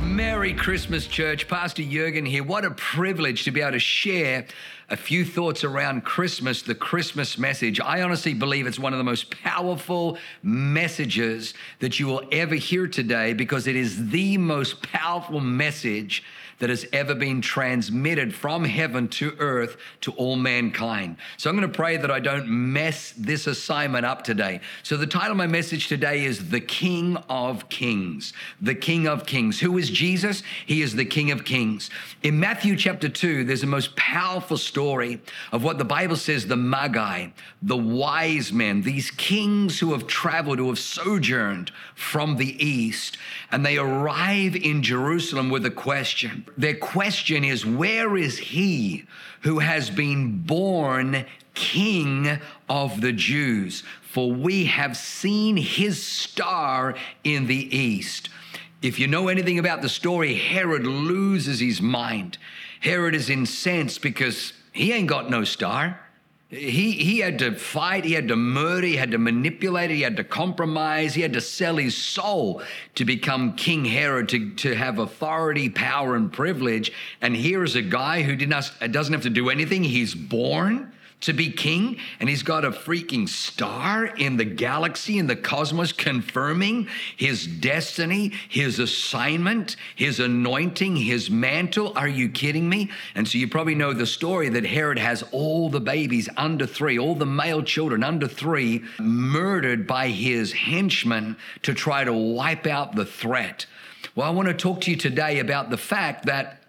Merry Christmas, church. Pastor Jurgen here. What a privilege to be able to share a few thoughts around Christmas, the Christmas message. I honestly believe it's one of the most powerful messages that you will ever hear today because it is the most powerful message that has ever been transmitted from heaven to earth to all mankind. So I'm going to pray that I don't mess this assignment up today. So the title of my message today is The King of Kings. The King of Kings. Who is Jesus? He is the King of Kings. In Matthew chapter 2, there's a most powerful story of what the Bible says the Magi, the wise men, these kings who have traveled, who have sojourned from the east, and they arrive in Jerusalem with a question. Their question is Where is he who has been born King of the Jews? For we have seen his star in the east. If you know anything about the story, Herod loses his mind. Herod is incensed because he ain't got no star. He, he had to fight, he had to murder, he had to manipulate, he had to compromise, he had to sell his soul to become King Herod, to, to have authority, power, and privilege. And here is a guy who did not, doesn't have to do anything. He's born to be king, and he's got a freaking star in the galaxy, in the cosmos, confirming his destiny, his assignment, his anointing, his mantle. Are you kidding me? And so you probably know the story that Herod has all the babies under three, all the male children under three, murdered by his henchmen to try to wipe out the threat. Well, I want to talk to you today about the fact that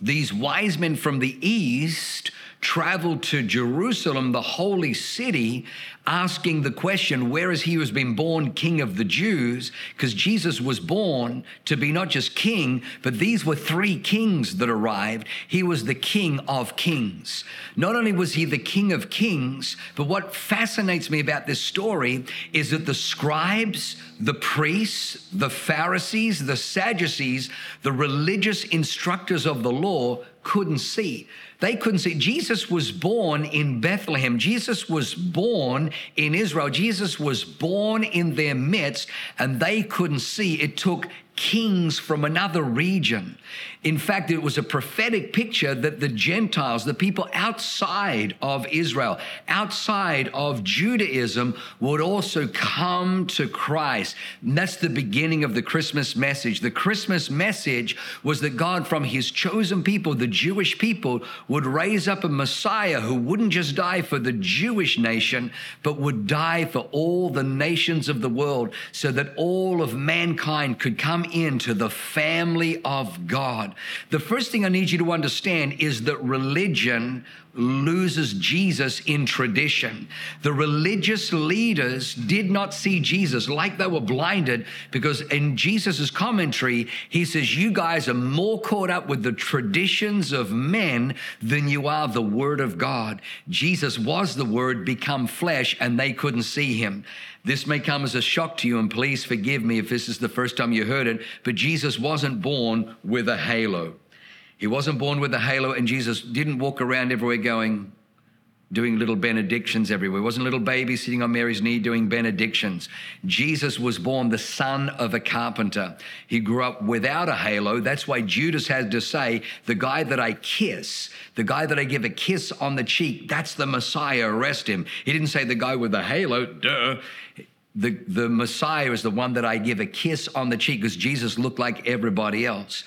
these wise men from the east traveled to Jerusalem, the holy city, asking the question, Where is he who has been born king of the Jews? Because Jesus was born to be not just king, but these were three kings that arrived. He was the king of kings. Not only was he the king of kings, but what fascinates me about this story is that the scribes, the priests, the Pharisees, the Sadducees, the religious instructors of the law couldn't see. They couldn't see. Jesus was born in Bethlehem. Jesus was born in Israel. Jesus was born in their midst, and they couldn't see. It took kings from another region. In fact, it was a prophetic picture that the Gentiles, the people outside of Israel, outside of Judaism, would also come to Christ. And that's the beginning of the Christmas message. The Christmas message was that God, from his chosen people, the Jewish people, would raise up a Messiah who wouldn't just die for the Jewish nation, but would die for all the nations of the world so that all of mankind could come into the family of God. The first thing I need you to understand is that religion loses Jesus in tradition. The religious leaders did not see Jesus like they were blinded because in Jesus's commentary, he says, You guys are more caught up with the traditions of men than you are the Word of God. Jesus was the Word become flesh, and they couldn't see him. This may come as a shock to you, and please forgive me if this is the first time you heard it, but Jesus wasn't born with a halo. He wasn't born with a halo, and Jesus didn't walk around everywhere going, doing little benedictions everywhere. It wasn't a little baby sitting on Mary's knee doing benedictions. Jesus was born the son of a carpenter. He grew up without a halo. That's why Judas had to say, The guy that I kiss, the guy that I give a kiss on the cheek, that's the Messiah. Arrest him. He didn't say the guy with the halo, duh. The, the Messiah is the one that I give a kiss on the cheek because Jesus looked like everybody else.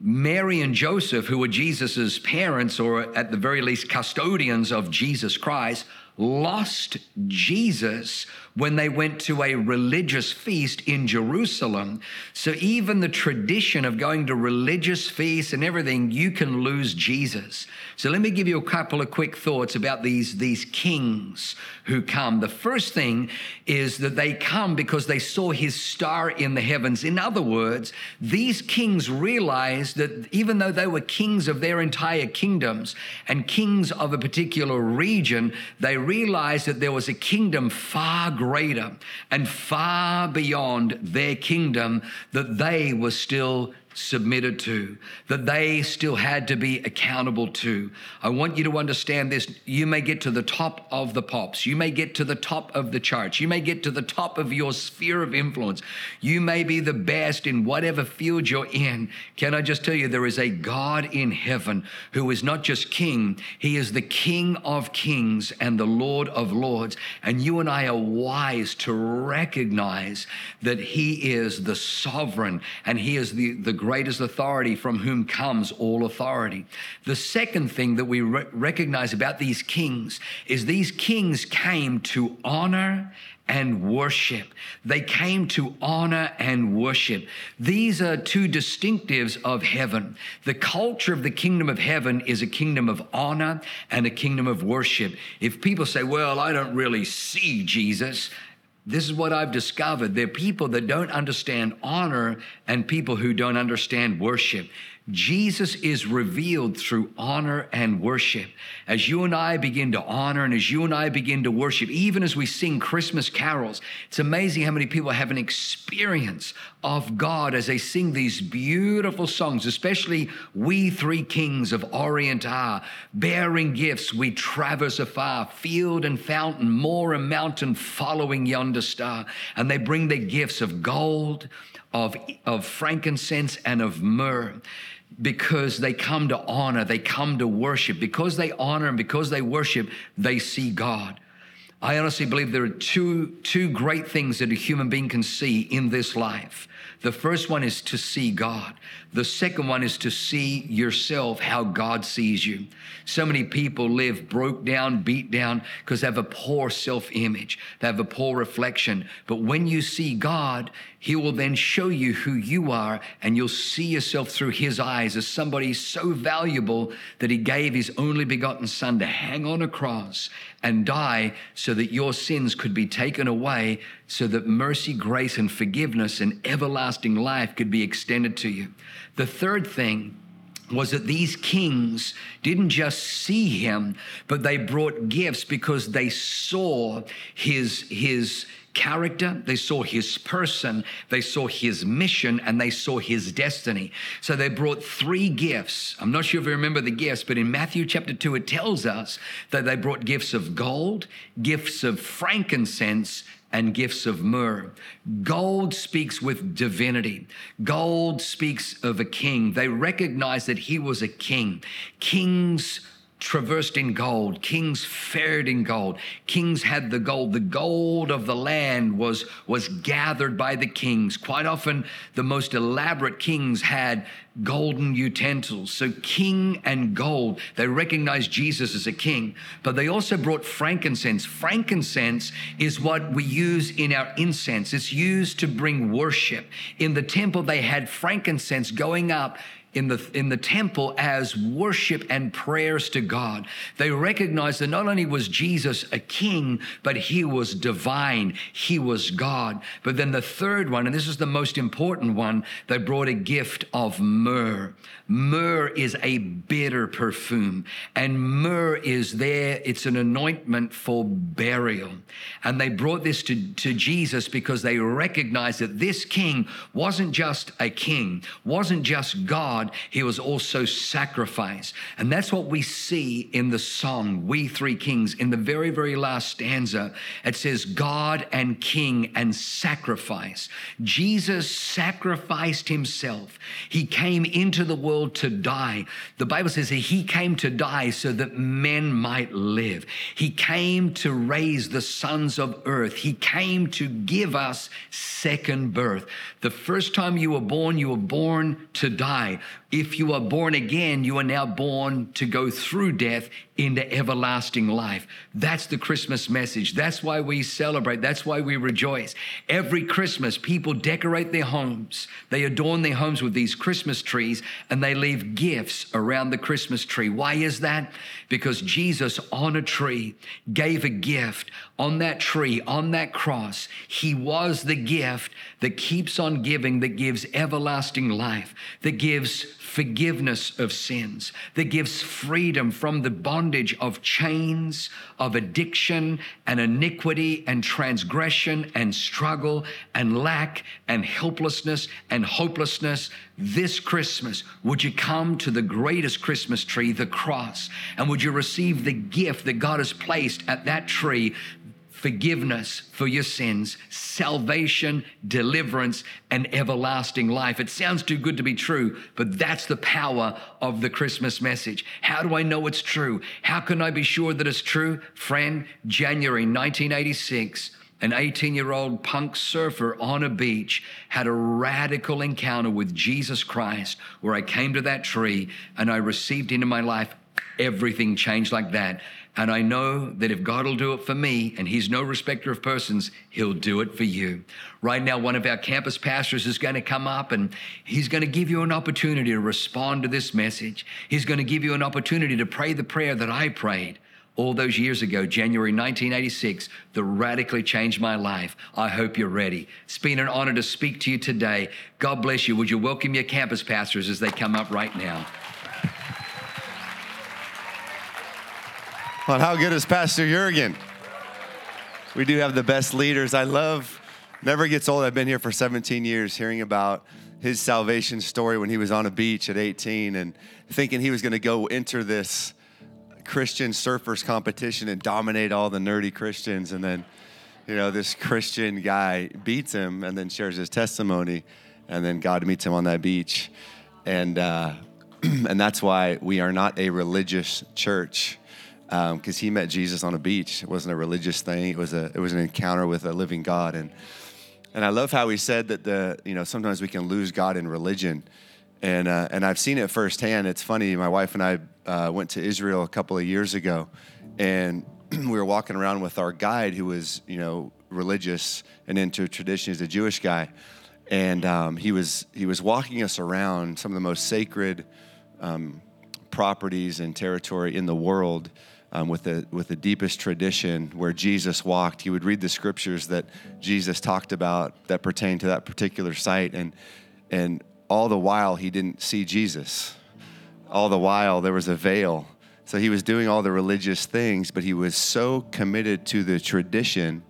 Mary and Joseph, who were Jesus's parents, or at the very least custodians of Jesus Christ, lost Jesus when they went to a religious feast in Jerusalem. So even the tradition of going to religious feasts and everything, you can lose Jesus. So let me give you a couple of quick thoughts about these, these kings who come. The first thing is that they come because they saw his star in the heavens. In other words, these kings realized that even though they were kings of their entire kingdoms and kings of a particular region, they realized that there was a kingdom far greater and far beyond their kingdom that they were still submitted to, that they still had to be accountable to. I want you to understand this. You may get to the top of the pops, you may get to the top of the charts, you may get to the top of your sphere of influence, you may be the best in whatever field you're in. Can I just tell you, there is a God in heaven who is not just king, he is the king of kings and the Lord of lords. And you and I are wise to recognize that he is the sovereign and he is the, the greatest authority from whom comes all authority. The second thing that we re- recognize about these kings is these kings came to honor and worship. They came to honor and worship. These are two distinctives of heaven. The culture of the kingdom of heaven is a kingdom of honor and a kingdom of worship. If people say, Well, I don't really see Jesus, this is what I've discovered. There are people that don't understand honor and people who don't understand worship. Jesus is revealed through honor and worship. As you and I begin to honor and as you and I begin to worship, even as we sing Christmas carols, it's amazing how many people have an experience of God as they sing these beautiful songs, especially We Three Kings of Orient are, bearing gifts, we traverse afar, field and fountain, moor and mountain, following yonder star. And they bring their gifts of gold, of, of frankincense, and of myrrh because they come to honor, they come to worship. Because they honor and because they worship, they see God. I honestly believe there are two, two great things that a human being can see in this life. The first one is to see God. The second one is to see yourself how God sees you. So many people live broke down, beat down because they have a poor self image, they have a poor reflection. But when you see God, He will then show you who you are, and you'll see yourself through His eyes as somebody so valuable that He gave His only begotten Son to hang on a cross and die so that your sins could be taken away, so that mercy, grace, and forgiveness and everlasting life could be extended to you. The third thing was that these kings didn't just see him, but they brought gifts because they saw his, his character, they saw his person, they saw his mission, and they saw his destiny. So they brought three gifts. I'm not sure if you remember the gifts, but in Matthew chapter 2, it tells us that they brought gifts of gold, gifts of frankincense, and gifts of myrrh. Gold speaks with divinity. Gold speaks of a king. They recognized that he was a king. Kings traversed in gold. Kings fared in gold. Kings had the gold. The gold of the land was, was gathered by the kings. Quite often, the most elaborate kings had golden utensils. So, king and gold, they recognized Jesus as a king, but they also brought frankincense. Frankincense is what we use in our incense, it's used to bring worship. In the temple, they had frankincense going up in the, in the temple as worship and prayers to God. They recognized that not only was Jesus a king, but he was divine, he was God. But then the third one, and this is the most important one, they brought a gift of myrrh. Myrrh is a bitter perfume, and myrrh is there, it's an anointment for burial. And they brought this to, to Jesus because they recognized that this king wasn't just a king, wasn't just God, he was also sacrificed. And that's what we see in the song, We Three Kings. In the very, very last stanza, it says, God and King and sacrifice. Jesus sacrificed himself. He came into the world world to die. The Bible says that he came to die so that men might live. He came to raise the sons of earth. He came to give us second birth. The first time you were born, you were born to die. If you are born again, you are now born to go through death into everlasting life. That's the Christmas message. That's why we celebrate. That's why we rejoice. Every Christmas, people decorate their homes. They adorn their homes with these Christmas trees and they leave gifts around the Christmas tree. Why is that? Because Jesus on a tree gave a gift on that tree, on that cross. He was the gift that keeps on giving, that gives everlasting life, that gives forgiveness of sins, that gives freedom from the bondage of chains, of addiction and iniquity and transgression and struggle and lack and helplessness and hopelessness. This Christmas, would you come to the greatest Christmas tree, the cross, and would you receive the gift that God has placed at that tree forgiveness for your sins, salvation, deliverance, and everlasting life. It sounds too good to be true, but that's the power of the Christmas message. How do I know it's true? How can I be sure that it's true? Friend, January 1986 an 18 year old punk surfer on a beach had a radical encounter with Jesus Christ where I came to that tree and I received into my life. Everything changed like that. And I know that if God will do it for me, and He's no respecter of persons, He'll do it for you. Right now, one of our campus pastors is going to come up and he's going to give you an opportunity to respond to this message. He's going to give you an opportunity to pray the prayer that I prayed all those years ago, January 1986, that radically changed my life. I hope you're ready. It's been an honor to speak to you today. God bless you. Would you welcome your campus pastors as they come up right now? On how good is Pastor Jurgen. We do have the best leaders. I love, never gets old. I've been here for 17 years hearing about his salvation story when he was on a beach at 18 and thinking he was going to go enter this Christian surfers competition and dominate all the nerdy Christians. And then, you know, this Christian guy beats him and then shares his testimony. And then God meets him on that beach. And, uh, and that's why we are not a religious church because um, he met Jesus on a beach. It wasn't a religious thing. It was a it was an encounter with a living God. And and I love how he said that the you know sometimes we can lose God in religion. And uh, and I've seen it firsthand. It's funny. My wife and I uh, went to Israel a couple of years ago, and we were walking around with our guide who was you know religious and into tradition. He's a Jewish guy, and um, he was he was walking us around some of the most sacred. Um, properties and territory in the world um, with, the, with the deepest tradition where Jesus walked. He would read the scriptures that Jesus talked about that pertain to that particular site. And, and all the while, he didn't see Jesus. All the while, there was a veil. So he was doing all the religious things, but he was so committed to the tradition,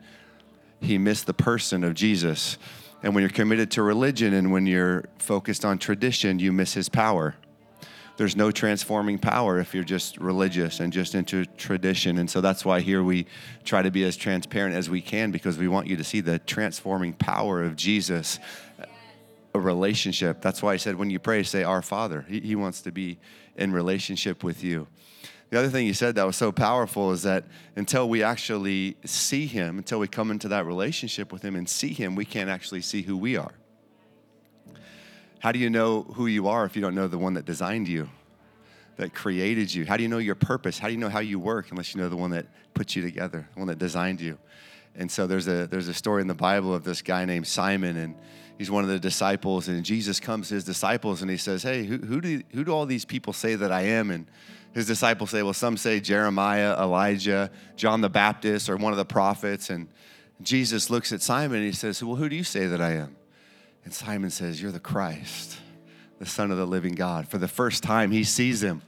he missed the person of Jesus. And when you're committed to religion and when you're focused on tradition, you miss his power there's no transforming power if you're just religious and just into tradition. And so that's why here we try to be as transparent as we can because we want you to see the transforming power of Jesus, a relationship. That's why I said when you pray, say, Our Father. He, he wants to be in relationship with you. The other thing you said that was so powerful is that until we actually see Him, until we come into that relationship with Him and see Him, we can't actually see who we are. How do you know who you are if you don't know the one that designed you, that created you? How do you know your purpose? How do you know how you work unless you know the one that put you together, the one that designed you? And so there's a there's a story in the Bible of this guy named Simon, and he's one of the disciples. And Jesus comes to his disciples and he says, "Hey, who, who do who do all these people say that I am?" And his disciples say, "Well, some say Jeremiah, Elijah, John the Baptist, or one of the prophets." And Jesus looks at Simon and he says, "Well, who do you say that I am?" And Simon says, You're the Christ, the Son of the living God. For the first time, he sees him.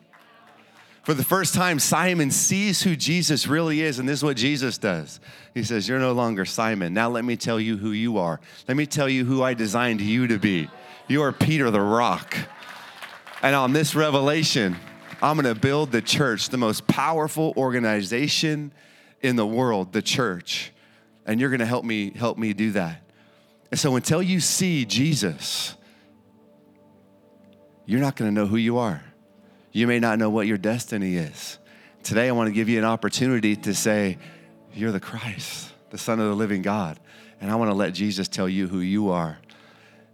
For the first time, Simon sees who Jesus really is, and this is what Jesus does. He says, You're no longer Simon. Now let me tell you who you are. Let me tell you who I designed you to be. You are Peter the rock. And on this revelation, I'm gonna build the church, the most powerful organization in the world, the church. And you're gonna help me help me do that. And so until you see Jesus, you're not going to know who you are. You may not know what your destiny is. Today, I want to give you an opportunity to say, You're the Christ, the Son of the living God. And I want to let Jesus tell you who you are.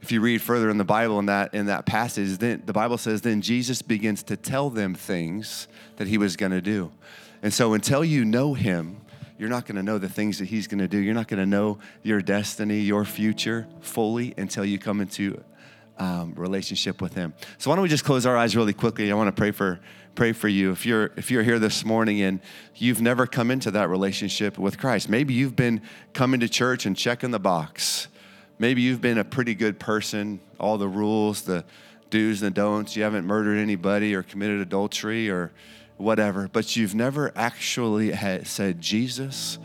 if you read further in the Bible in that in that passage, then the Bible says then Jesus begins to tell them things that he was going to do. And so until you know him, you're not going to know the things that he's going to do. You're not going to know your destiny, your future fully until you come into um, relationship with him. So why don't we just close our eyes really quickly? I want to pray for pray for you. If you're if you're here this morning and you've never come into that relationship with Christ, maybe you've been coming to church and checking the box Maybe you've been a pretty good person, all the rules, the do's and the don'ts. You haven't murdered anybody or committed adultery or whatever, but you've never actually said, Jesus,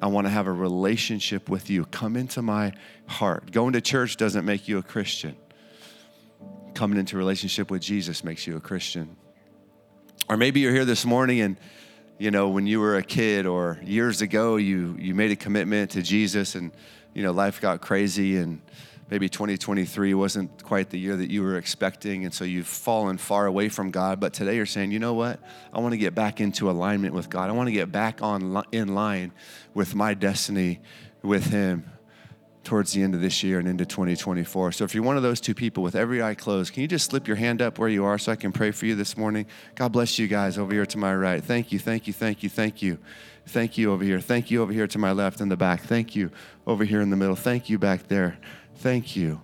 I want to have a relationship with you. Come into my heart. Going to church doesn't make you a Christian. Coming into relationship with Jesus makes you a Christian. Or maybe you're here this morning and you know when you were a kid or years ago you you made a commitment to Jesus and you know, life got crazy and maybe 2023 wasn't quite the year that you were expecting. And so you've fallen far away from God. But today you're saying, you know what? I want to get back into alignment with God. I want to get back on in line with my destiny with Him towards the end of this year and into 2024. So if you're one of those two people with every eye closed, can you just slip your hand up where you are so I can pray for you this morning? God bless you guys over here to my right. Thank you, thank you, thank you, thank you. Thank you over here. Thank you over here to my left in the back. Thank you over here in the middle. Thank you back there. Thank you.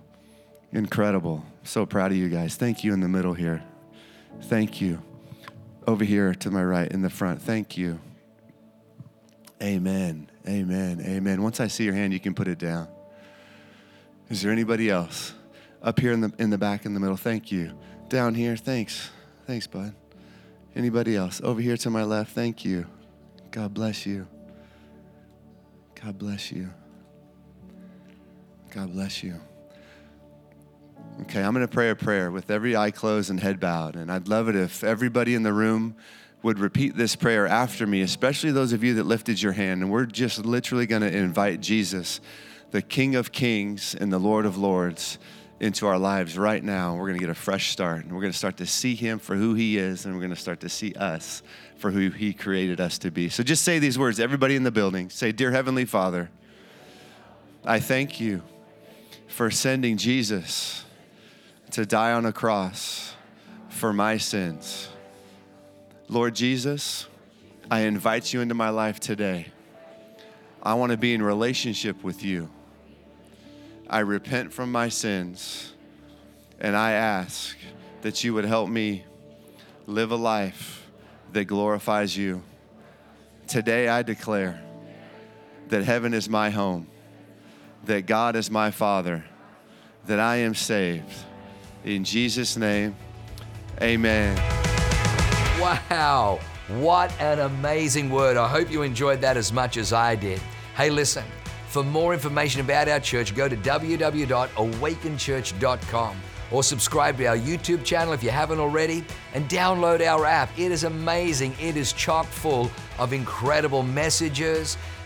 Incredible. So proud of you guys. Thank you in the middle here. Thank you. Over here to my right in the front. Thank you. Amen. Amen. Amen. Once I see your hand, you can put it down. Is there anybody else? Up here in the in the back in the middle. Thank you. Down here. Thanks. Thanks, bud. Anybody else? Over here to my left. Thank you. God bless you. God bless you. God bless you. Okay, I'm going to pray a prayer with every eye closed and head bowed. And I'd love it if everybody in the room would repeat this prayer after me, especially those of you that lifted your hand. And we're just literally going to invite Jesus, the King of Kings and the Lord of Lords, into our lives right now. We're going to get a fresh start. And we're going to start to see Him for who He is, and we're going to start to see us for who He created us to be. So just say these words, everybody in the building. Say, Dear Heavenly Father, I thank you for sending Jesus to die on a cross for my sins. Lord Jesus, I invite you into my life today. I want to be in relationship with you. I repent from my sins and I ask that you would help me live a life that glorifies you. Today I declare that heaven is my home, that God is my Father, that I am saved. In Jesus' name, amen. Wow, what an amazing word. I hope you enjoyed that as much as I did. Hey, listen, for more information about our church, go to www.awakenchurch.com or subscribe to our YouTube channel if you haven't already, and download our app. It is amazing. It is chock full of incredible messages,